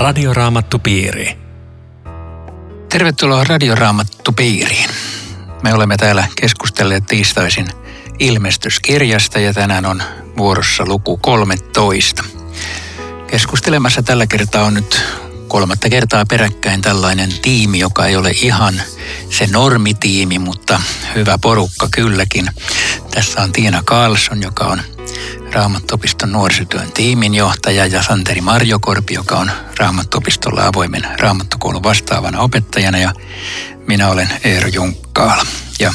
Radioraamattupiiri. Tervetuloa Radioraamattupiiriin. Me olemme täällä keskustelleet tiistaisin ilmestyskirjasta ja tänään on vuorossa luku 13. Keskustelemassa tällä kertaa on nyt kolmatta kertaa peräkkäin tällainen tiimi, joka ei ole ihan se normitiimi, mutta hyvä porukka kylläkin. Tässä on Tiina Karlsson, joka on Raamattopiston nuorisotyön tiiminjohtaja ja Santeri Marjokorpi, joka on Raamattopistolla avoimen raamattokoulun vastaavana opettajana ja minä olen Eero Junkkaala. Ja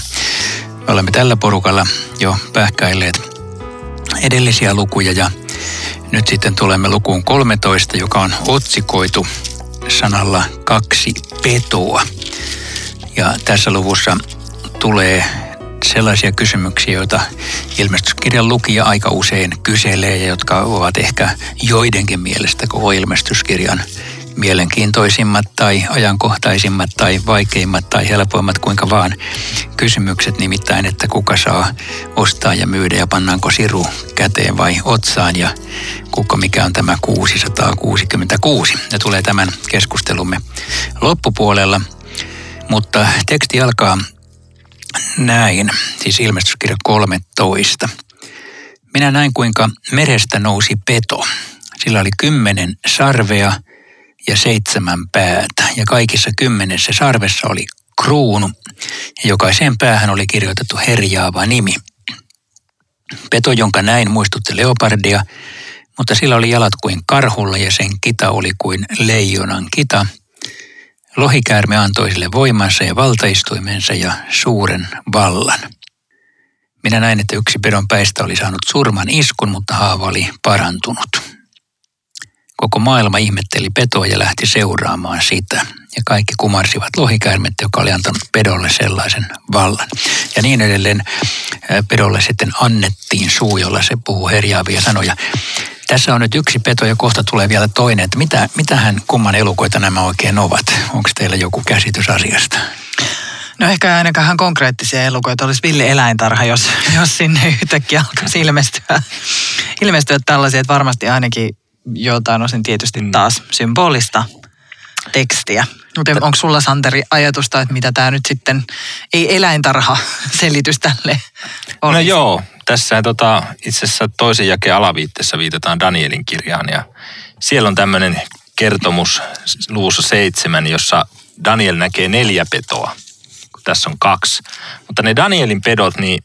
me olemme tällä porukalla jo pähkäilleet edellisiä lukuja ja nyt sitten tulemme lukuun 13, joka on otsikoitu sanalla kaksi petoa. Ja tässä luvussa tulee sellaisia kysymyksiä, joita ilmestyskirjan lukija aika usein kyselee ja jotka ovat ehkä joidenkin mielestä koko ilmestyskirjan mielenkiintoisimmat tai ajankohtaisimmat tai vaikeimmat tai helpoimmat, kuinka vaan kysymykset nimittäin, että kuka saa ostaa ja myydä ja pannaanko siru käteen vai otsaan ja kuka mikä on tämä 666. Ne tulee tämän keskustelumme loppupuolella, mutta teksti alkaa näin, siis ilmestyskirja 13. Minä näin kuinka merestä nousi peto. Sillä oli kymmenen sarvea ja seitsemän päätä ja kaikissa kymmenessä sarvessa oli kruunu ja jokaiseen päähän oli kirjoitettu herjaava nimi. Peto, jonka näin muistutti leopardia, mutta sillä oli jalat kuin karhulla ja sen kita oli kuin leijonan kita – Lohikäärme antoi sille voimansa ja valtaistuimensa ja suuren vallan. Minä näin, että yksi pedon päistä oli saanut surman iskun, mutta haava oli parantunut. Koko maailma ihmetteli petoa ja lähti seuraamaan sitä. Ja kaikki kumarsivat lohikäärmettä, joka oli antanut pedolle sellaisen vallan. Ja niin edelleen pedolle sitten annettiin suu, jolla se puhuu herjaavia sanoja. Tässä on nyt yksi peto ja kohta tulee vielä toinen. Että mitä, mitähän kumman elukoita nämä oikein ovat? Onko teillä joku käsitys asiasta? No ehkä ainakaan konkreettisia elukoita olisi villi eläintarha, jos, jos sinne yhtäkkiä alkaisi ilmestyä, ilmestyä tällaisia, että varmasti ainakin jotain osin tietysti mm. taas symbolista tekstiä. Mutta onko sulla Santeri ajatusta, että mitä tämä nyt sitten, ei eläintarha selitys tälle olisi? No joo, tässä tota, itse asiassa toisen jakeen alaviitteessä viitataan Danielin kirjaan ja siellä on tämmöinen kertomus luvussa seitsemän, jossa Daniel näkee neljä petoa, kun tässä on kaksi. Mutta ne Danielin pedot, niin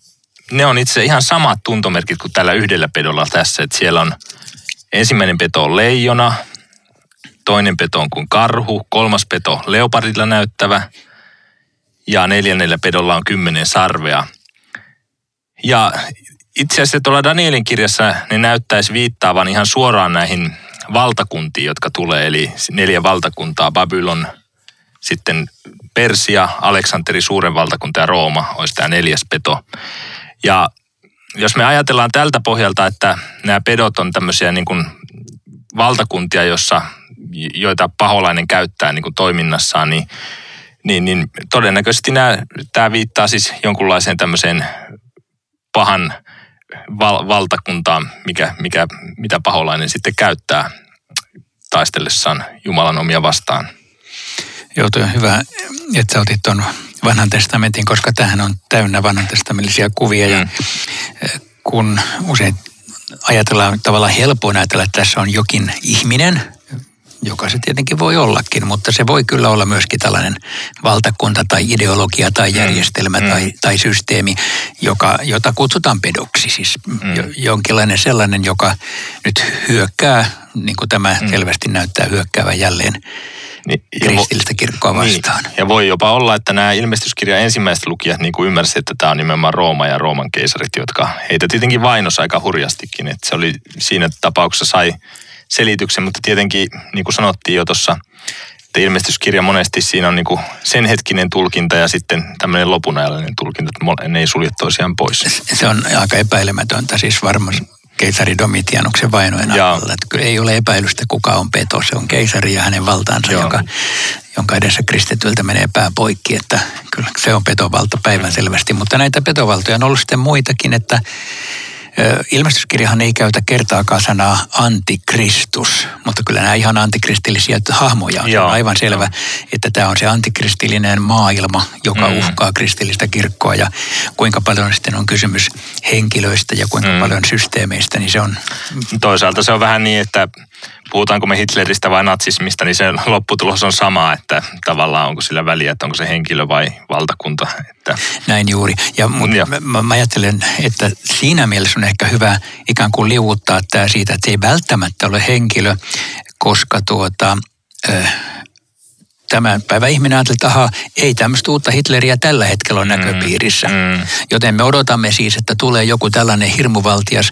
ne on itse ihan samat tuntomerkit kuin tällä yhdellä pedolla tässä. Että siellä on ensimmäinen peto on leijona, toinen peto on kuin karhu, kolmas peto leopardilla näyttävä ja neljännellä pedolla on kymmenen sarvea. Ja itse asiassa tuolla Danielin kirjassa ne näyttäisi viittaavan ihan suoraan näihin valtakuntiin, jotka tulee, eli neljä valtakuntaa, Babylon, sitten Persia, Aleksanteri suuren valtakunta ja Rooma olisi tämä neljäs peto. Ja jos me ajatellaan tältä pohjalta, että nämä pedot on tämmöisiä niin kuin valtakuntia, jossa, joita paholainen käyttää niin kuin toiminnassaan, niin, niin, niin todennäköisesti nämä, tämä viittaa siis jonkunlaiseen tämmöiseen pahan val- valtakuntaa, mikä, mikä, mitä paholainen sitten käyttää taistellessaan Jumalan omia vastaan. On hyvä, että sä otit tuon vanhan testamentin, koska tähän on täynnä vanhan testamentillisia kuvia. Mm. Ja kun usein ajatellaan tavallaan helpoin ajatella, että tässä on jokin ihminen, joka se tietenkin voi ollakin, mutta se voi kyllä olla myöskin tällainen valtakunta tai ideologia tai mm. järjestelmä mm. tai, tai systeemi, joka, jota kutsutaan pedoksi. Siis mm. jonkinlainen sellainen, joka nyt hyökkää, niin kuin tämä mm. selvästi näyttää hyökkäävän jälleen niin, kristillistä kirkkoa niin. vastaan. Niin. Ja voi jopa olla, että nämä ilmestyskirjan ensimmäiset lukijat niin kuin ymmärsivät, että tämä on nimenomaan Rooma ja Rooman keisarit, jotka heitä tietenkin vainos aika hurjastikin. Että se oli siinä tapauksessa sai selityksen, mutta tietenkin niin kuin sanottiin jo tuossa, että ilmestyskirja monesti siinä on niin kuin sen hetkinen tulkinta ja sitten tämmöinen lopunajallinen tulkinta, että ne ei sulje toisiaan pois. Se on aika epäilemätöntä siis varmasti keisari Domitianuksen vainojen alla. Että kyllä ei ole epäilystä, kuka on peto. Se on keisari ja hänen valtaansa, joka, jonka edessä kristityltä menee pää poikki. Että kyllä se on petovalta päivän selvästi. Mutta näitä petovaltoja on ollut sitten muitakin, että Ilmestyskirjahan ei käytä kertaakaan sanaa antikristus, mutta kyllä nämä ihan antikristillisiä hahmoja on. Joo. on aivan selvä, että tämä on se antikristillinen maailma, joka mm. uhkaa kristillistä kirkkoa ja kuinka paljon sitten on kysymys henkilöistä ja kuinka mm. paljon systeemeistä, niin se on... Toisaalta se on vähän niin, että puhutaanko me Hitleristä vai natsismista, niin se lopputulos on sama, että tavallaan onko sillä väliä, että onko se henkilö vai valtakunta. Että... Näin juuri. Ja, mut ja. Mä, mä ajattelen, että siinä mielessä on ehkä hyvä ikään kuin liuuttaa tämä siitä, että ei välttämättä ole henkilö, koska tuota, äh, tämän päivän ihminen ajattelee, että aha, ei tämmöistä uutta Hitleriä tällä hetkellä on mm, näköpiirissä. Mm. Joten me odotamme siis, että tulee joku tällainen hirmuvaltias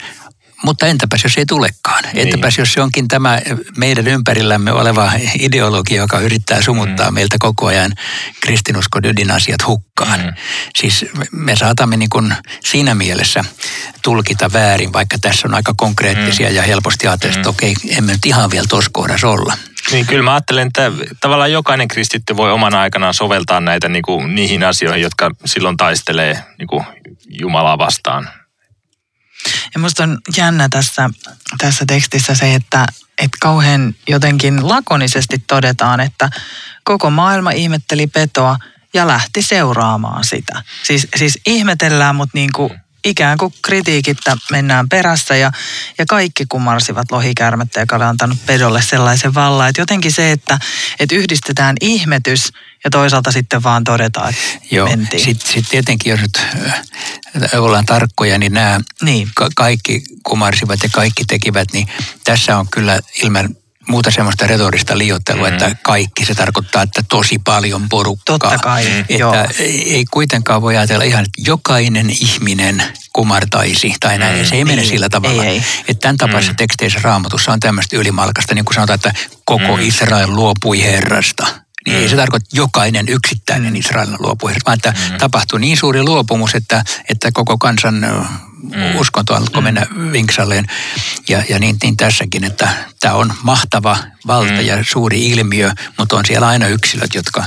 mutta entäpäs jos ei tulekaan? Niin. Entäpäs jos se onkin tämä meidän ympärillämme oleva ideologia, joka yrittää sumuttaa mm. meiltä koko ajan kristinuskon ydinasiat hukkaan. Mm. Siis me saatamme niin kuin siinä mielessä tulkita väärin, vaikka tässä on aika konkreettisia mm. ja helposti ajatella, että mm. okei, emme nyt ihan vielä tuossa kohdassa olla. Niin kyllä mä ajattelen, että tavallaan jokainen kristitty voi omana aikanaan soveltaa näitä niin kuin, niihin asioihin, jotka silloin taistelee niin kuin Jumalaa vastaan. Ja musta on jännä tässä, tässä tekstissä se, että, että kauhean jotenkin lakonisesti todetaan, että koko maailma ihmetteli petoa ja lähti seuraamaan sitä. Siis, siis ihmetellään, mutta niin kuin ikään kuin kritiikittä mennään perässä ja, ja kaikki kumarsivat lohikärmettä, joka oli antanut pedolle sellaisen vallan. Että jotenkin se, että, että yhdistetään ihmetys ja toisaalta sitten vaan todetaan, että Joo, mentiin. Sitten sit tietenkin, jos nyt äh, ollaan tarkkoja, niin nämä niin. Ka- kaikki kumarsivat ja kaikki tekivät, niin tässä on kyllä ilman muuta semmoista retorista liioittelua, mm. että kaikki se tarkoittaa, että tosi paljon porukkaa. Totta kai, että joo. ei kuitenkaan voi ajatella ihan, että jokainen ihminen kumartaisi tai näin. Mm. Se ei mene ei, sillä tavalla. Ei, ei. Että tämän tapaisessa mm. teksteissä raamatussa on tämmöistä ylimalkasta, niin kuin sanotaan, että koko mm. Israel luopui Herrasta niin mm. ei se tarkoita, että jokainen yksittäinen mm. Israelin luopui, vaan että mm. tapahtui niin suuri luopumus, että, että koko kansan mm. uskonto alkoi mm. mennä vinksalleen. Ja, ja niin, niin tässäkin, että tämä on mahtava valta mm. ja suuri ilmiö, mutta on siellä aina yksilöt, jotka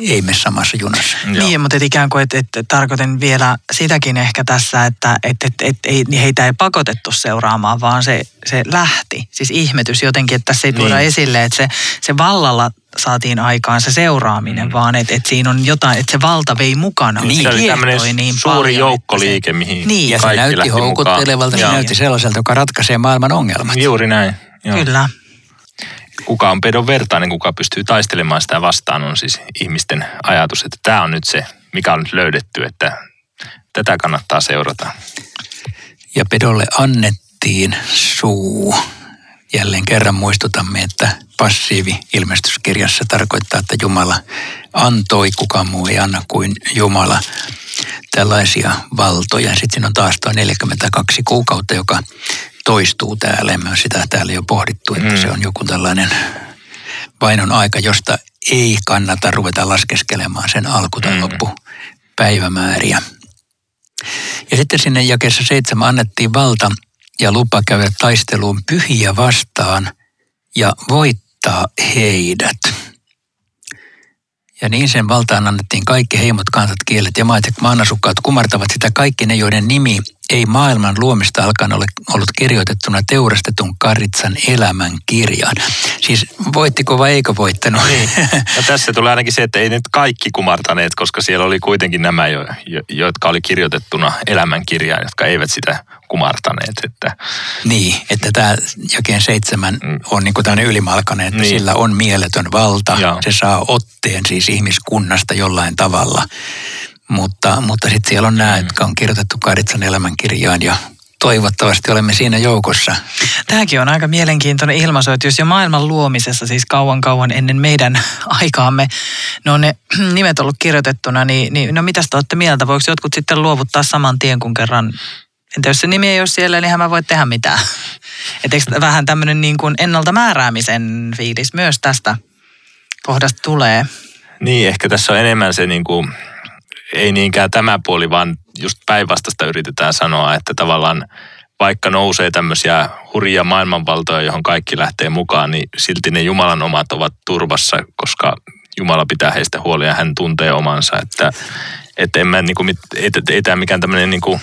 ei mene samassa junassa. Niin, mutta et ikään kuin, että et, tarkoitan vielä sitäkin ehkä tässä, että et, et, et, ei, heitä ei pakotettu seuraamaan, vaan se, se lähti. Siis ihmetys jotenkin, että tässä ei tuoda niin. esille, että se, se vallalla saatiin aikaan se seuraaminen, mm. vaan että et siinä on jotain, että se valta vei mukana. Niin, se oli tämmöinen niin suuri paljon, joukkoliike, se, mihin niin. Ja se näytti houkuttelevalta, se näytti sellaiselta, joka ratkaisee maailman ongelmat. Juuri näin. Joo. Kyllä. Kuka on pedon vertainen, kuka pystyy taistelemaan sitä vastaan, on siis ihmisten ajatus, että tämä on nyt se, mikä on nyt löydetty, että tätä kannattaa seurata. Ja pedolle annettiin suu. Jälleen kerran muistutamme, että passiivi ilmestyskirjassa tarkoittaa, että Jumala antoi, kuka muu ei anna kuin Jumala tällaisia valtoja. Sitten siinä on taas tuo 42 kuukautta, joka toistuu täällä. Me on sitä täällä jo pohdittu, että mm. se on joku tällainen painon aika, josta ei kannata ruveta laskeskelemaan sen alku- tai mm. loppupäivämääriä. Ja sitten sinne jakessa seitsemän annettiin valta ja lupa käydä taisteluun pyhiä vastaan ja voittaa heidät. Ja niin sen valtaan annettiin kaikki heimot, kansat, kielet ja maat ja maanasukkaat kumartavat sitä kaikki ne, joiden nimi ei maailman luomista alkaen ole ollut kirjoitettuna teurastetun karitsan elämän kirjaan. Siis voittiko vai eikö voittanut? Niin. Ja tässä tulee ainakin se, että ei nyt kaikki kumartaneet, koska siellä oli kuitenkin nämä, jo, jotka oli kirjoitettuna elämän kirjaan, jotka eivät sitä kumartaneet. Että... Niin, että tämä jakeen seitsemän mm. on niin tämmöinen ylimalkainen, että niin. sillä on mieletön valta. Joo. Se saa otteen siis ihmiskunnasta jollain tavalla. Mutta, mutta sitten siellä on nämä, mm. jotka on kirjoitettu Karitsan elämänkirjaan ja toivottavasti olemme siinä joukossa. Tämäkin on aika mielenkiintoinen ilmaisu, että jos jo maailman luomisessa, siis kauan kauan ennen meidän aikaamme, ne on ne nimet ollut kirjoitettuna, niin, niin no mitäs te olette mieltä? Voiko jotkut sitten luovuttaa saman tien, kun kerran Entä jos se nimi ei ole siellä, niin mä voi tehdä mitään. Et eikö vähän tämmöinen niin kuin ennalta määräämisen fiilis myös tästä kohdasta tulee? Niin, ehkä tässä on enemmän se niin kuin, ei niinkään tämä puoli, vaan just päinvastaista yritetään sanoa, että tavallaan vaikka nousee tämmöisiä hurjia maailmanvaltoja, johon kaikki lähtee mukaan, niin silti ne Jumalan omat ovat turvassa, koska Jumala pitää heistä huolia ja hän tuntee omansa. Että, että en mä, niin kuin, ei, ei tämä mikään tämmöinen niin kuin,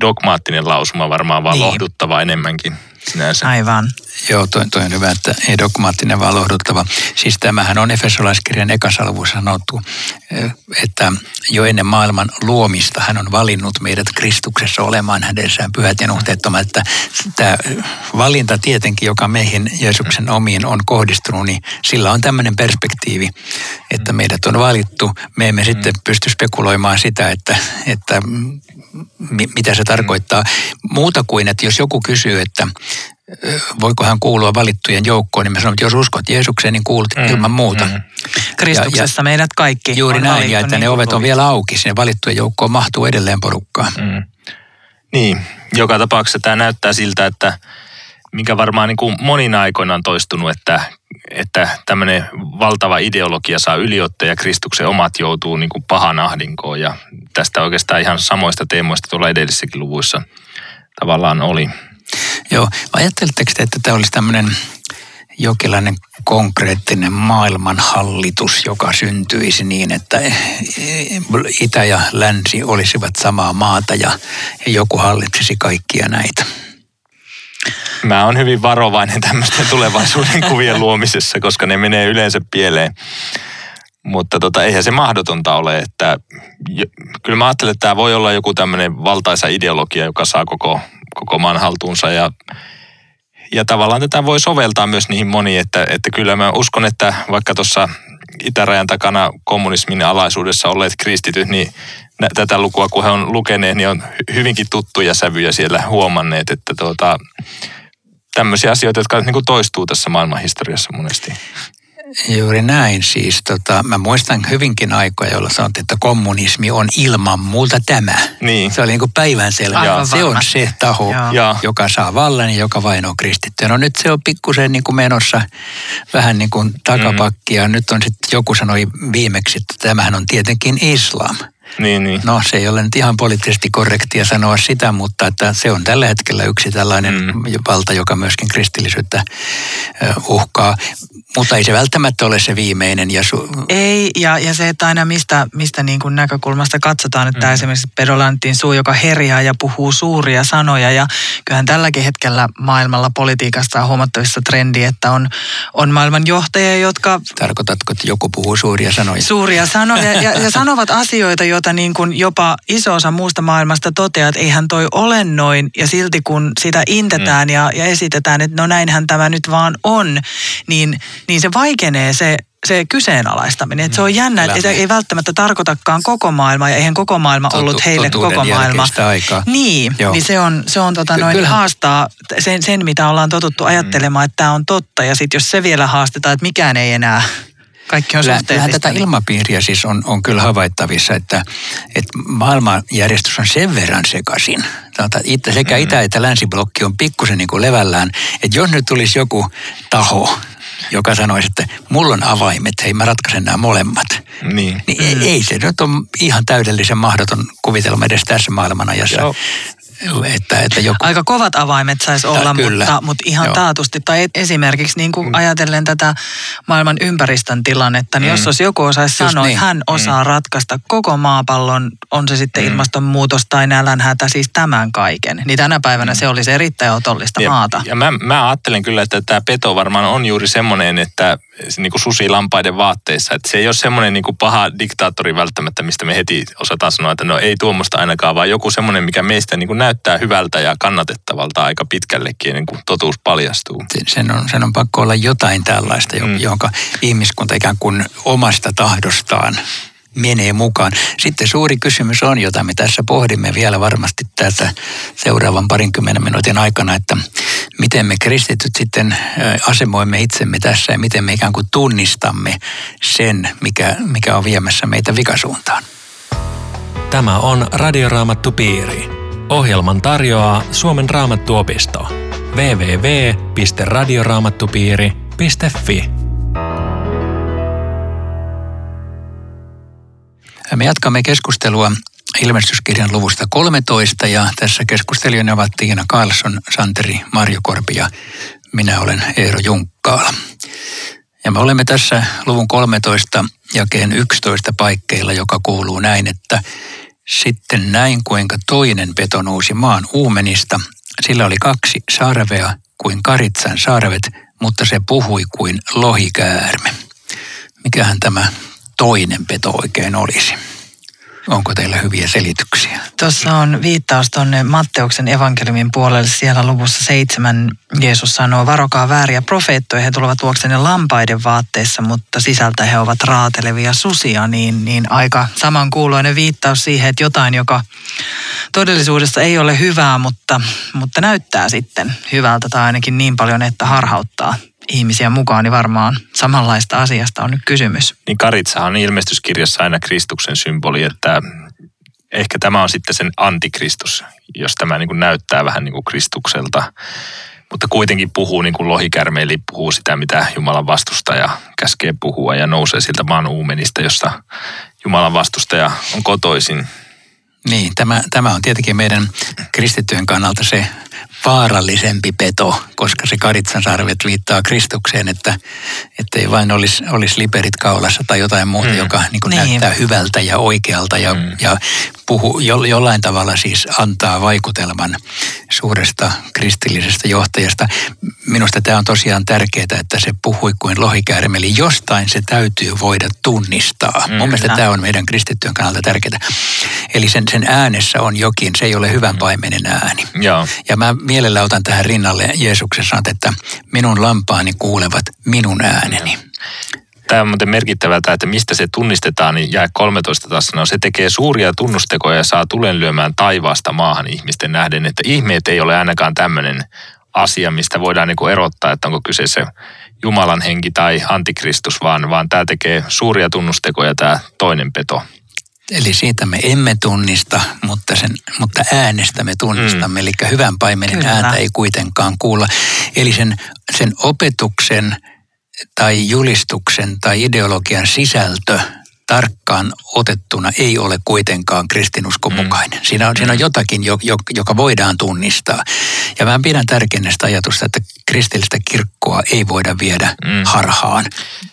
dogmaattinen lausuma varmaan, vaan Niin. lohduttava enemmänkin sinänsä. Aivan. Joo, toi, toi on hyvä, että ei dogmaattinen, vaan lohduttava. Siis tämähän on Efesolaiskirjan ekasalavuus sanottu, eh, että jo ennen maailman luomista hän on valinnut meidät Kristuksessa olemaan hänessään pyhät ja nuhteettomat. Että tämä valinta tietenkin, joka meihin Jeesuksen omiin on kohdistunut, niin sillä on tämmöinen perspektiivi, että meidät on valittu. Me emme sitten pysty spekuloimaan sitä, että, että mi- mitä se tarkoittaa. Muuta kuin, että jos joku kysyy, että voiko hän kuulua valittujen joukkoon, niin mä sanon, että jos uskot Jeesukseen, niin kuulut Mm, ilman muuta. mm. Kristuksessa meidät kaikki Juuri on näin, valittu ja että niin ne ovet on vielä auki, sinne valittujen joukkoon mahtuu edelleen porukkaa. Mm. Niin, joka tapauksessa tämä näyttää siltä, että mikä varmaan niin kuin monin aikoina on toistunut, että, että tämmöinen valtava ideologia saa yliotteen ja Kristuksen omat joutuu niin kuin pahan ahdinkoon. Ja tästä oikeastaan ihan samoista teemoista tuolla edellisissäkin luvuissa tavallaan oli. Joo, ajatteletteko te, että tämä olisi tämmöinen jokinlainen konkreettinen maailmanhallitus, joka syntyisi niin, että itä ja länsi olisivat samaa maata ja, joku hallitsisi kaikkia näitä? Mä oon hyvin varovainen tämmöisten tulevaisuuden kuvien luomisessa, koska ne menee yleensä pieleen. Mutta tota, eihän se mahdotonta ole, että kyllä mä ajattelen, että tämä voi olla joku tämmöinen valtaisa ideologia, joka saa koko, koko maan haltuunsa ja, ja tavallaan tätä voi soveltaa myös niihin moniin, että, että kyllä mä uskon, että vaikka tuossa itärajan takana kommunismin alaisuudessa olleet kristityt, niin nä- tätä lukua kun he on lukeneet, niin on hy- hyvinkin tuttuja sävyjä siellä huomanneet, että tuota, tämmöisiä asioita, jotka niin kuin toistuu tässä maailmanhistoriassa monesti. Juuri näin siis. Tota, mä muistan hyvinkin aikoja, joilla sanottiin, että kommunismi on ilman muuta tämä. Niin. Se oli niin kuin päivänselvä. Aivan Se on se taho. Joo. joka saa vallan ja joka vain on kristitty. No nyt se on pikkusen niin kuin menossa vähän niin kuin takapakkia. Mm. Nyt on sitten joku sanoi viimeksi, että tämähän on tietenkin islam. Niin, niin. No se ei ole nyt ihan poliittisesti korrektia sanoa sitä, mutta että se on tällä hetkellä yksi tällainen mm. valta, joka myöskin kristillisyyttä uhkaa. Mutta ei se välttämättä ole se viimeinen. Ja su- Ei, ja, ja se, että aina mistä, mistä niin kuin näkökulmasta katsotaan, että mm. esimerkiksi pedolantin suu, joka herjaa ja puhuu suuria sanoja, ja kyllähän tälläkin hetkellä maailmalla politiikasta on huomattavissa trendi, että on, on maailman johtajia, jotka tarkoitatko, että joku puhuu suuria sanoja? suuria sanoja ja, ja sanovat asioita, joita niin kuin jopa iso osa muusta maailmasta toteaa, että eihän toi ole noin. Ja silti kun sitä intetään mm. ja, ja esitetään, että no näinhän tämä nyt vaan on, niin, niin se vaikenee se, se kyseenalaistaminen. Että se on jännä, että ei välttämättä tarkoitakaan koko maailmaa ja eihän koko maailma Totu- ollut heille koko maailma. aikaa. Niin, Joo. niin se on, se on tota noin kyllähän- haastaa sen, sen, mitä ollaan totuttu ajattelemaan, että tämä on totta. Ja sitten jos se vielä haastetaan, että mikään ei enää, kaikki on Kyllä, kyllähän tätä ilmapiiriä siis on, on kyllä havaittavissa, että, että maailmanjärjestys on sen verran sekaisin. Sekä Mm. itä- että länsiblokki on pikkusen niin kuin levällään. Että jos nyt tulisi joku taho, joka sanoisi, että mulla on avaimet, hei mä ratkaisen nämä molemmat. niin. Niin ei, ei se nyt on ihan täydellisen mahdoton kuvitelma edes tässä maailmanajassa. Joo. Että, että joku... Aika kovat avaimet saisi olla, kyllä. mutta, mutta ihan Joo. taatusti. Tai et- esimerkiksi niin kuin ajatellen tätä maailman ympäristön tilannetta, niin jos olisi joku osaisi Just sanoa, niin. että hän osaa ratkaista koko maapallon, on se sitten ilmastonmuutos tai nälänhätä, siis tämän kaiken. Niin tänä päivänä se olisi erittäin otollista Ja, maata. ja mä, mä ajattelen kyllä, että tämä peto varmaan on juuri semmoinen, että se niin kuin susi lampaiden vaatteissa. Että se ei ole semmoinen niin kuin paha diktaattori välttämättä, mistä me heti osataan sanoa, että no ei tuommoista ainakaan, vaan joku semmoinen, mikä meistä niin kuin näyttää hyvältä ja kannatettavalta aika pitkällekin, ennen kuin totuus paljastuu. sen on, sen on pakko olla jotain tällaista, mm. jonka ihmiskunta ikään kuin omasta tahdostaan menee mukaan. Sitten suuri kysymys on, jota me tässä pohdimme vielä varmasti tässä seuraavan parinkymmenen minuutin aikana, että miten me kristityt sitten asemoimme itsemme tässä ja miten me ikään kuin tunnistamme sen, mikä, mikä on viemässä meitä vikasuuntaan. Tämä on Radioraamattu Piiri. Ohjelman tarjoaa Suomen Raamattuopisto. www.radioraamattupiiri.fi Me jatkamme keskustelua ilmestyskirjan luvusta 13 ja tässä keskustelijoina ovat Tiina Karlsson, Santeri Marjokorpi ja minä olen Eero Junkkaala. Ja me olemme tässä luvun 13 jakeen 11 paikkeilla, joka kuuluu näin, että Sitten näin, kuinka toinen peto nousi maan uumenista. Sillä oli kaksi sarvea kuin karitsan sarvet, mutta se puhui kuin lohikäärme. Mikähän tämä toinen peto oikein olisi? Onko teillä hyviä selityksiä? Tuossa on viittaus tuonne Matteuksen evankeliumin puolelle. Siellä luvussa seitsemän Jeesus sanoo, varokaa vääriä profeettoja, he tulevat luoksenne lampaiden vaatteissa, mutta sisältä he ovat raatelevia susia. Niin, niin aika samankuuloinen viittaus siihen, että jotain, joka todellisuudessa ei ole hyvää, mutta, mutta näyttää sitten hyvältä tai ainakin niin paljon, että harhauttaa ihmisiä mukaan, niin varmaan samanlaista asiasta on nyt kysymys. Niin karitsahan on ilmestyskirjassa aina Kristuksen symboli, että ehkä tämä on sitten sen antikristus, jos tämä niin kuin näyttää vähän niin kuin Kristukselta. Mutta kuitenkin puhuu niin kuin lohikärme, eli puhuu sitä, mitä Jumalan vastustaja käskee puhua ja nousee siltä maan uumenista, jossa Jumalan vastustaja on kotoisin. Niin, tämä, tämä on tietenkin meidän kristittyjen kannalta se vaarallisempi peto, koska se karitsan sarvet viittaa Kristukseen, että ei vain olisi, olisi liperit kaulassa tai jotain muuta, mm. joka niin kuin niin. näyttää hyvältä ja oikealta ja, mm. ja puhu, jo, jollain tavalla siis antaa vaikutelman suuresta kristillisestä johtajasta. Minusta tämä on tosiaan tärkeää, että se puhui kuin lohikäärme, eli jostain se täytyy voida tunnistaa. Mm. Mun mielestä tämä on meidän kristittyön kannalta tärkeää. Eli sen, sen äänessä on jokin, se ei ole hyvän paimenen ääni. Joo. Ja mä mielellä otan tähän rinnalle Jeesuksen sanat, että minun lampaani kuulevat minun ääneni. Tämä on muuten merkittävältä, että mistä se tunnistetaan, niin jää 13 taas sanoo, se tekee suuria tunnustekoja ja saa tulen lyömään taivaasta maahan ihmisten nähden, että ihmeet ei ole ainakaan tämmöinen asia, mistä voidaan niin erottaa, että onko kyseessä Jumalan henki tai antikristus, vaan, vaan tämä tekee suuria tunnustekoja tämä toinen peto. Eli siitä me emme tunnista, mutta, sen, mutta äänestä me tunnistamme. Mm. Eli hyvän paimenen Kyllä. ääntä ei kuitenkaan kuulla. Eli sen, sen opetuksen tai julistuksen tai ideologian sisältö tarkkaan otettuna ei ole kuitenkaan kristinuskon mm. mukainen. Siinä on, siinä on mm. jotakin, joka voidaan tunnistaa. Ja mä pidän tärkeänä sitä ajatusta, että kristillistä kirkkoa ei voida viedä mm. harhaan,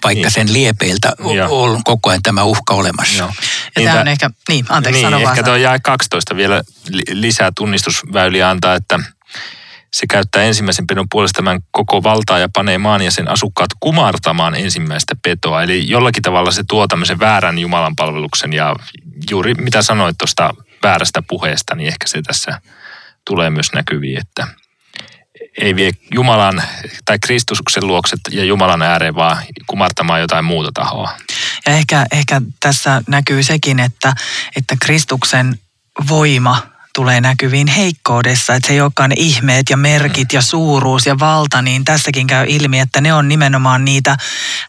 vaikka niin. sen liepeiltä on koko ajan tämä uhka olemassa. Joo. Ja tämä on ehkä, niin anteeksi niin, sano ehkä tuo jae 12 vielä lisää tunnistusväyliä antaa, että se käyttää ensimmäisen pedon puolesta tämän koko valtaa ja panee maan ja sen asukkaat kumartamaan ensimmäistä petoa. Eli jollakin tavalla se tuo tämmöisen väärän Jumalan palveluksen ja juuri mitä sanoit tuosta väärästä puheesta, niin ehkä se tässä tulee myös näkyviin, että ei vie Jumalan tai Kristuksen luokset ja Jumalan ääreen, vaan kumartamaan jotain muuta tahoa. Ja ehkä, ehkä tässä näkyy sekin, että, että Kristuksen voima tulee näkyviin heikkoudessa, että se ei olekaan ihmeet ja merkit ja suuruus ja valta, niin tässäkin käy ilmi, että ne on nimenomaan niitä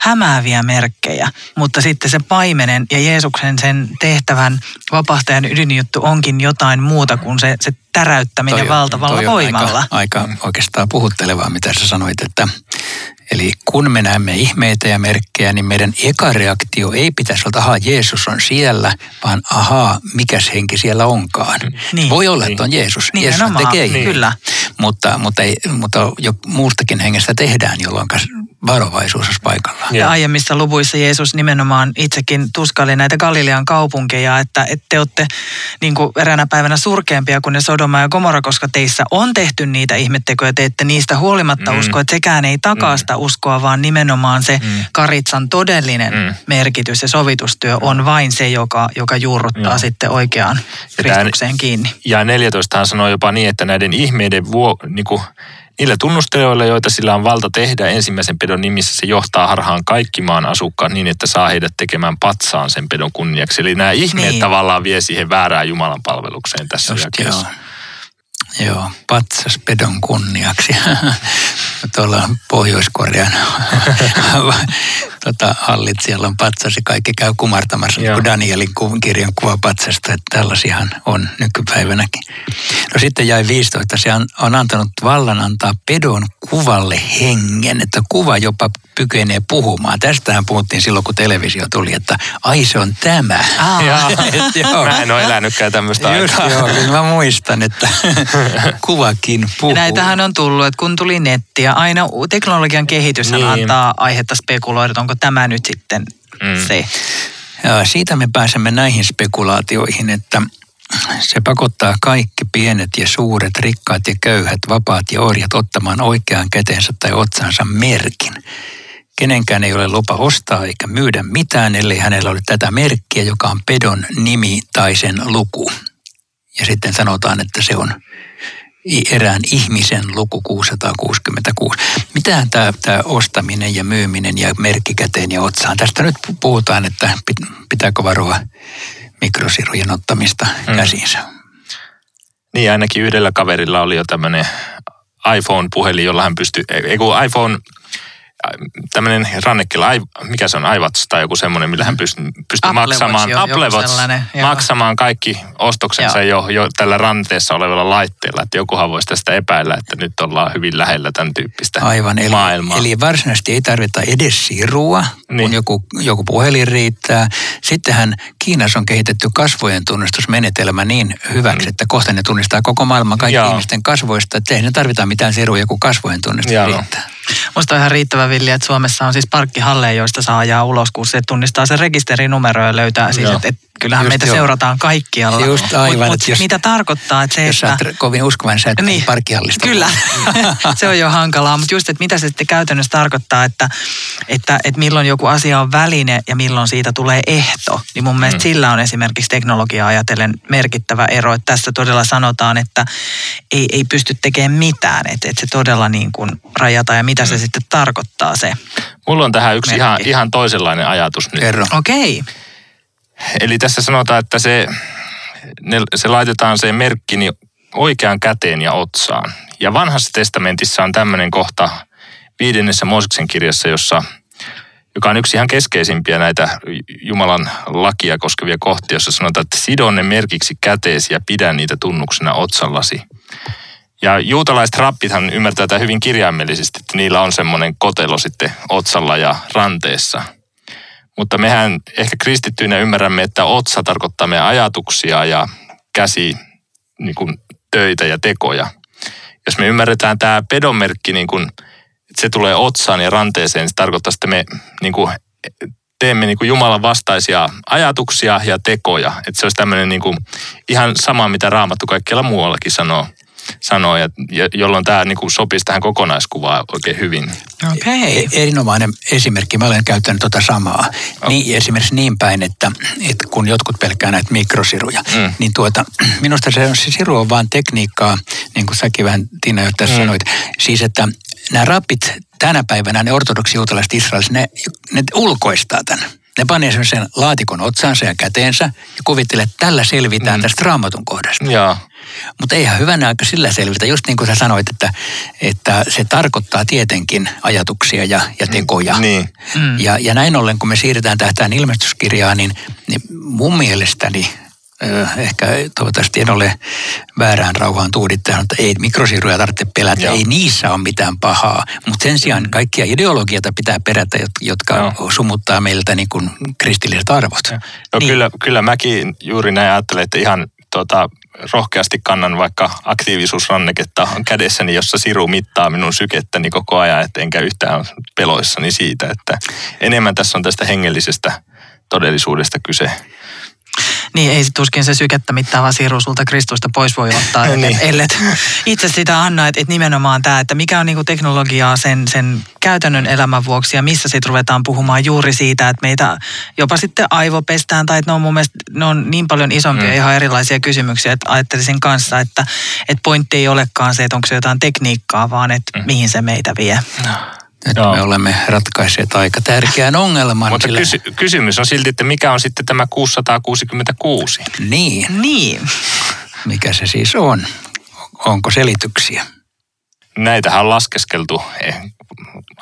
hämääviä merkkejä. Mutta sitten se paimenen ja Jeesuksen sen tehtävän vapahtajan ydinjuttu onkin jotain muuta kuin se, se täräyttäminen toi valtavalla toi voimalla. Aika, aika oikeastaan puhuttelevaa, mitä sä sanoit, että Eli kun me näemme ihmeitä ja merkkejä, niin meidän eka reaktio ei pitäisi olla, että ahaa, Jeesus on siellä, vaan ahaa, mikäs henki siellä onkaan. Niin. Voi olla, että on Jeesus. Niin, Jeesus tekee niin. Kyllä. Mutta, mutta, ei, mutta jo muustakin hengestä tehdään, jolloin varovaisuus olisi paikallaan. Ja aiemmissa luvuissa Jeesus nimenomaan itsekin tuskaili näitä Galilean kaupunkeja, että, että te olette niin kuin eräänä päivänä surkeampia kuin ne Sodoma ja Gomorra, koska teissä on tehty niitä ihmettekoja, te ette niistä huolimatta mm. usko, että sekään ei takaa mm. sitä uskoa, vaan nimenomaan se mm. karitsan todellinen mm. merkitys ja sovitustyö on vain se, joka, joka juurruttaa Joo. sitten oikeaan Kristukseen kiinni. Ja 14 hän sanoo jopa niin, että näiden ihmeiden vuo, niin kuin Niillä tunnustelijoilla, joita sillä on valta tehdä ensimmäisen pedon nimissä, se johtaa harhaan kaikki maan asukkaat niin, että saa heidät tekemään patsaan sen pedon kunniaksi. Eli nämä ihmeet niin. tavallaan vie siihen väärään Jumalan palvelukseen tässä Just jakeessa. Joo. Joo, patsas pedon kunniaksi. Tuolla Pohjois-Korean tota, hallitsijalla on patsas ja kaikki käy kumartamassa, Joo. kun Danielin kirjan kuva patsasta, että tällaisiahan on nykypäivänäkin. No sitten jäi 15. Se on, on antanut vallan antaa pedon kuvalle hengen, että kuva jopa kykenee puhumaan. Tästähän puhuttiin silloin, kun televisio tuli, että ai se on tämä. Ah. Et, joo. Mä en ole elänytkään tämmöistä Just, aikaa. joo, kyllä mä muistan, että kuvakin puhuu. Ja näitähän on tullut, että kun tuli netti ja aina teknologian kehitys niin. antaa aihetta spekuloida, että onko tämä nyt sitten mm. se. Ja siitä me pääsemme näihin spekulaatioihin, että Se pakottaa kaikki pienet ja suuret, rikkaat ja köyhät, vapaat ja orjat ottamaan oikean käteensä tai otsansa merkin. Kenenkään ei ole lupa ostaa eikä myydä mitään, ellei hänellä ole tätä merkkiä, joka on pedon nimi tai sen luku. Ja sitten sanotaan, että se on erään ihmisen luku 666. Mitähän tämä, tämä ostaminen ja myyminen ja merkkikäteen ja otsaan? Tästä nyt puhutaan, että pitääkö varoa mikrosirujen ottamista hmm. käsiinsä. Niin, ainakin yhdellä kaverilla oli jo tämmöinen iPhone-puhelin, jolla hän pystyi, ei kun iPhone tämmöinen rannekilla, mikä se on, iWatch tai joku semmoinen, millä hän pystyy, pystyy maksamaan, jo, Apple Watch, maksamaan kaikki ostoksensa jo. jo, tällä ranteessa olevalla laitteella. Että jokuhan voisi tästä epäillä, että nyt ollaan hyvin lähellä tämän tyyppistä Aivan, eli, maailmaa. Eli varsinaisesti ei tarvita edes sirua, niin. kun joku, joku puhelin riittää. Sittenhän Kiinassa on kehitetty kasvojen tunnistusmenetelmä niin hyväksi, mm. että kohta ne tunnistaa koko maailman kaikki Joo. ihmisten kasvoista, että ei ne tarvita mitään sirua, kun kasvojen tunnistus Joo. riittää. Musta on ihan riittävä villi, että Suomessa on siis parkkihalleja, joista saa ajaa ulos, kun se tunnistaa sen rekisterinumero ja löytää siis, että et, kyllähän just meitä jo. seurataan kaikkialla. Just aivan. Mutta mut, jos, mitä tarkoittaa, että se, jos että... Jos kovin uskovan, sä et niin, parkkihallista. Kyllä, se on jo hankalaa, mutta just, että mitä se sitten käytännössä tarkoittaa, että, että, että milloin joku asia on väline ja milloin siitä tulee ehto, niin mun mielestä mm. sillä on esimerkiksi teknologiaa ajatellen merkittävä ero, että tässä todella sanotaan, että ei, ei pysty tekemään mitään, että, että se todella niin kuin rajataan ja mitä mm. se sitten tarkoittaa se. Mulla on tähän yksi ihan, ihan toisenlainen ajatus nyt. Okei. Okay. Eli tässä sanotaan, että se, ne, se laitetaan se merkki niin oikeaan käteen ja otsaan. Ja vanhassa testamentissa on tämmöinen kohta viidennessä Mooseksen kirjassa, jossa, joka on yksi ihan keskeisimpiä näitä Jumalan lakia koskevia kohtia, jossa sanotaan, että sidon ne merkiksi käteesi ja pidä niitä tunnuksena otsallasi. Ja juutalaiset rappithan ymmärtää tätä hyvin kirjaimellisesti, että niillä on semmoinen kotelo sitten otsalla ja ranteessa. Mutta mehän ehkä kristittyinä ymmärrämme, että otsa tarkoittaa meidän ajatuksia ja käsi niin kuin töitä ja tekoja. Jos me ymmärretään tämä pedomerkki, niin kuin, että se tulee otsaan ja ranteeseen, se tarkoittaa, että me niin kuin, teemme niin kuin Jumalan vastaisia ajatuksia ja tekoja. Että se olisi tämmöinen niin kuin, ihan sama, mitä Raamattu kaikkialla muuallakin sanoo sanoo, ja, ja jolloin tämä niin kuin sopisi tähän kokonaiskuvaan oikein hyvin. Okay. E- erinomainen esimerkki. Mä olen käyttänyt tuota samaa. Oh. Niin, esimerkiksi niin päin, että, että kun jotkut pelkää näitä mikrosiruja, mm. niin tuota, minusta se, on, se siru on vaan tekniikkaa, niin kuin säkin vähän Tiina jo tässä mm. sanoit. Siis, että nämä rappit tänä päivänä, ne ortodoksi juutalaiset Israelissa, ne, ne ulkoistaa tämän. Ne pani sen laatikon otsaansa ja käteensä ja kuvittelee, että tällä selvitään mm. tästä raamatun kohdasta. Mutta eihän hyvänä aika sillä selvitä, just niin kuin sä sanoit, että, että se tarkoittaa tietenkin ajatuksia ja, ja mm, tekoja. Mm, niin. Ja, ja näin ollen, kun me siirretään tähän ilmestyskirjaan, niin, niin mun mielestäni ehkä toivottavasti en ole väärään rauhaan tuudittanut, että ei mikrosiruja tarvitse pelätä, Joo. ei niissä ole mitään pahaa. Mutta sen sijaan mm. kaikkia ideologioita pitää perätä, jotka Joo. sumuttaa meiltä niin kuin kristilliset arvot. No niin. kyllä, kyllä mäkin juuri näin ajattelen, että ihan tota, rohkeasti kannan vaikka aktiivisuusranneketta kädessäni, jossa siru mittaa minun sykettäni koko ajan, että enkä yhtään peloissani siitä, että enemmän tässä on tästä hengellisestä todellisuudesta kyse. Niin, ei tuskin se sykettä mittaava siru sulta Kristusta pois voi ottaa, niin. ellet itse sitä anna, että, että nimenomaan tämä, että mikä on niinku teknologiaa sen, sen käytännön elämän vuoksi ja missä sitten ruvetaan puhumaan juuri siitä, että meitä jopa sitten aivopestään tai että ne on mun mielestä ne on niin paljon isompia mm. ihan erilaisia kysymyksiä, että ajattelisin kanssa, että, että pointti ei olekaan se, että onko se jotain tekniikkaa, vaan että mm. mihin se meitä vie. No. Nyt Joo. me olemme ratkaisseet aika tärkeän ongelman. Mutta sillä... kysy- kysymys on silti, että mikä on sitten tämä 666? Niin. Niin. Mikä se siis on? Onko selityksiä? Näitähän on laskeskeltu eh,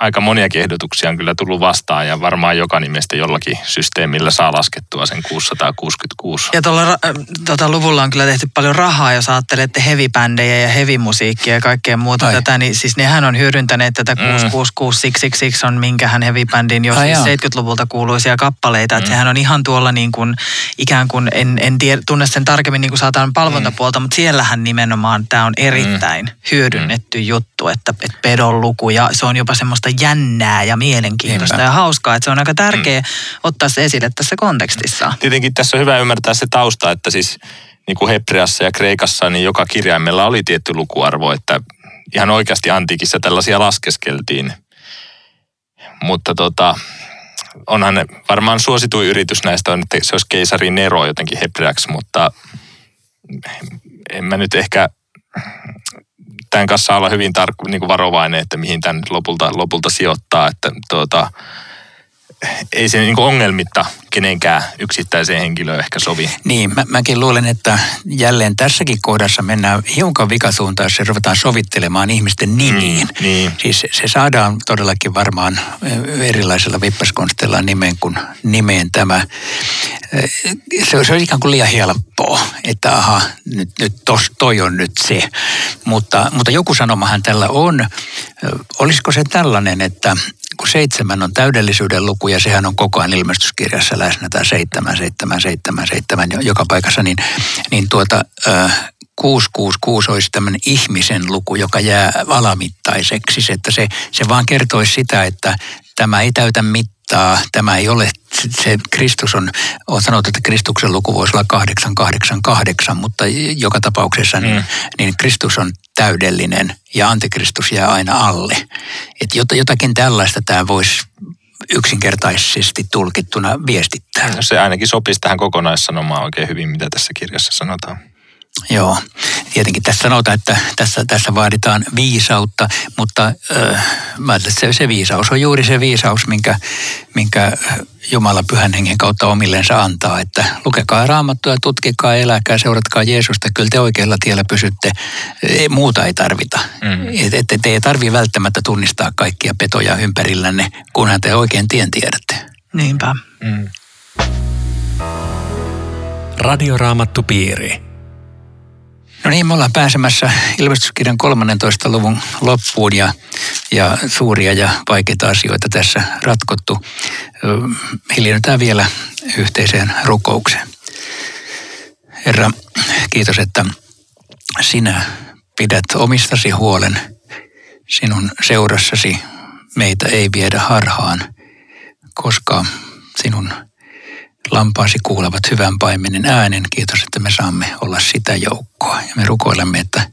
aika moniakin ehdotuksia on kyllä tullut vastaan ja varmaan joka nimestä jollakin systeemillä saa laskettua sen 666. Ja tuolla äh, tota, luvulla on kyllä tehty paljon rahaa, jos ajattelette heavy-bändejä ja heavy-musiikkia ja kaikkea muuta Ai. tätä, niin siis nehän on hyödyntäneet tätä mm. 666 on minkähän heavy-bändin jo siis 70-luvulta kuuluisia kappaleita, mm. että sehän on ihan tuolla niin kuin, ikään kuin, en, en tiedä, tunne sen tarkemmin niin kuin saatan palvontapuolta, mm. mutta siellähän nimenomaan tämä on erittäin mm. hyödynnetty mm. juttu, että, että pedon luku ja se on jopa semmoista jännää ja mielenkiintoista Niinpä. ja hauskaa, että se on aika tärkeä mm. ottaa se esille tässä kontekstissa. Tietenkin tässä on hyvä ymmärtää se tausta, että siis niin kuin Hebreassa ja Kreikassa, niin joka kirjaimella oli tietty lukuarvo, että ihan oikeasti antiikissa tällaisia laskeskeltiin. Mutta tota, onhan ne, varmaan suosituin yritys näistä on, että se olisi keisari Nero jotenkin hebreaksi, mutta en mä nyt ehkä tämän kanssa olla hyvin tarkku, niin kuin varovainen, että mihin tämän lopulta, lopulta sijoittaa, että tuota, ei se niin ongelmitta kenenkään yksittäiseen henkilöön ehkä sovi. Niin, mä, mäkin luulen, että jälleen tässäkin kohdassa mennään hiukan vikasuuntaan, jos se ruvetaan sovittelemaan ihmisten nimiin. Mm, niin. Siis se saadaan todellakin varmaan erilaisilla vippaskonsteilla nimeen kuin nimeen tämä. Se, se on ikään kuin liian helppoa, että aha, nyt, nyt tos, toi on nyt se. Mutta, mutta joku sanomahan tällä on. Olisiko se tällainen, että kun seitsemän on täydellisyyden luku ja sehän on koko ajan ilmestyskirjassa läsnä, tämä seitsemän, seitsemän, seitsemän, seitsemän joka paikassa, niin, niin tuota, äh, 666 olisi tämmöinen ihmisen luku, joka jää alamittaiseksi. Että se, se vaan kertoisi sitä, että tämä ei täytä mittaa, tämä ei ole, se Kristus on, on sanottu, että Kristuksen luku voisi olla 888, mutta joka tapauksessa niin, mm. niin Kristus on täydellinen ja antikristus jää aina alle. Että jotakin tällaista tämä voisi yksinkertaisesti tulkittuna viestittää. No se ainakin sopisi tähän kokonaissanomaan oikein hyvin, mitä tässä kirjassa sanotaan. Joo, tietenkin tässä sanotaan, että tässä, tässä vaaditaan viisautta, mutta äh, mä että se, se viisaus on juuri se viisaus, minkä, minkä Jumala pyhän hengen kautta omillensa antaa. Että lukekaa raamattua, tutkikaa, eläkää, seuratkaa Jeesusta. Kyllä te oikealla tiellä pysytte. Ei, muuta ei tarvita. Mm. Et, et, te ei tarvitse välttämättä tunnistaa kaikkia petoja ympärillänne, kunhan te oikein tien tiedätte. Niinpä. Mm. Radioraamattu piiri. No niin, me ollaan pääsemässä ilmestyskirjan 13. luvun loppuun ja, ja suuria ja vaikeita asioita tässä ratkottu. Hiljennytään vielä yhteiseen rukoukseen. Herra, kiitos, että sinä pidät omistasi huolen. Sinun seurassasi meitä ei viedä harhaan, koska sinun lampaasi kuulevat hyvän paimenen äänen. Kiitos, että me saamme olla sitä joukkoa. Ja me rukoilemme, että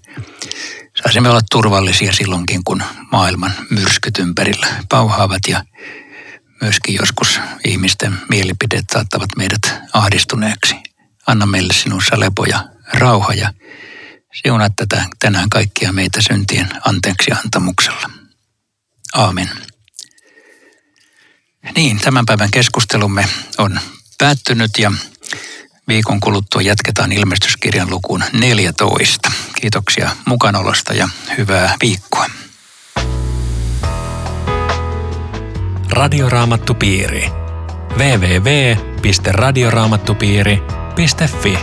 saisimme olla turvallisia silloinkin, kun maailman myrskyt ympärillä pauhaavat ja myöskin joskus ihmisten mielipideet saattavat meidät ahdistuneeksi. Anna meille sinussa lepo ja rauha ja siunaa tätä tänään kaikkia meitä syntien anteeksi antamuksella. Aamen. Niin, tämän päivän keskustelumme on päättynyt ja viikon kuluttua jatketaan ilmestyskirjan lukuun 14. Kiitoksia mukanolosta ja hyvää viikkoa. Radioraamattupiiri. www.radioraamattupiiri.fi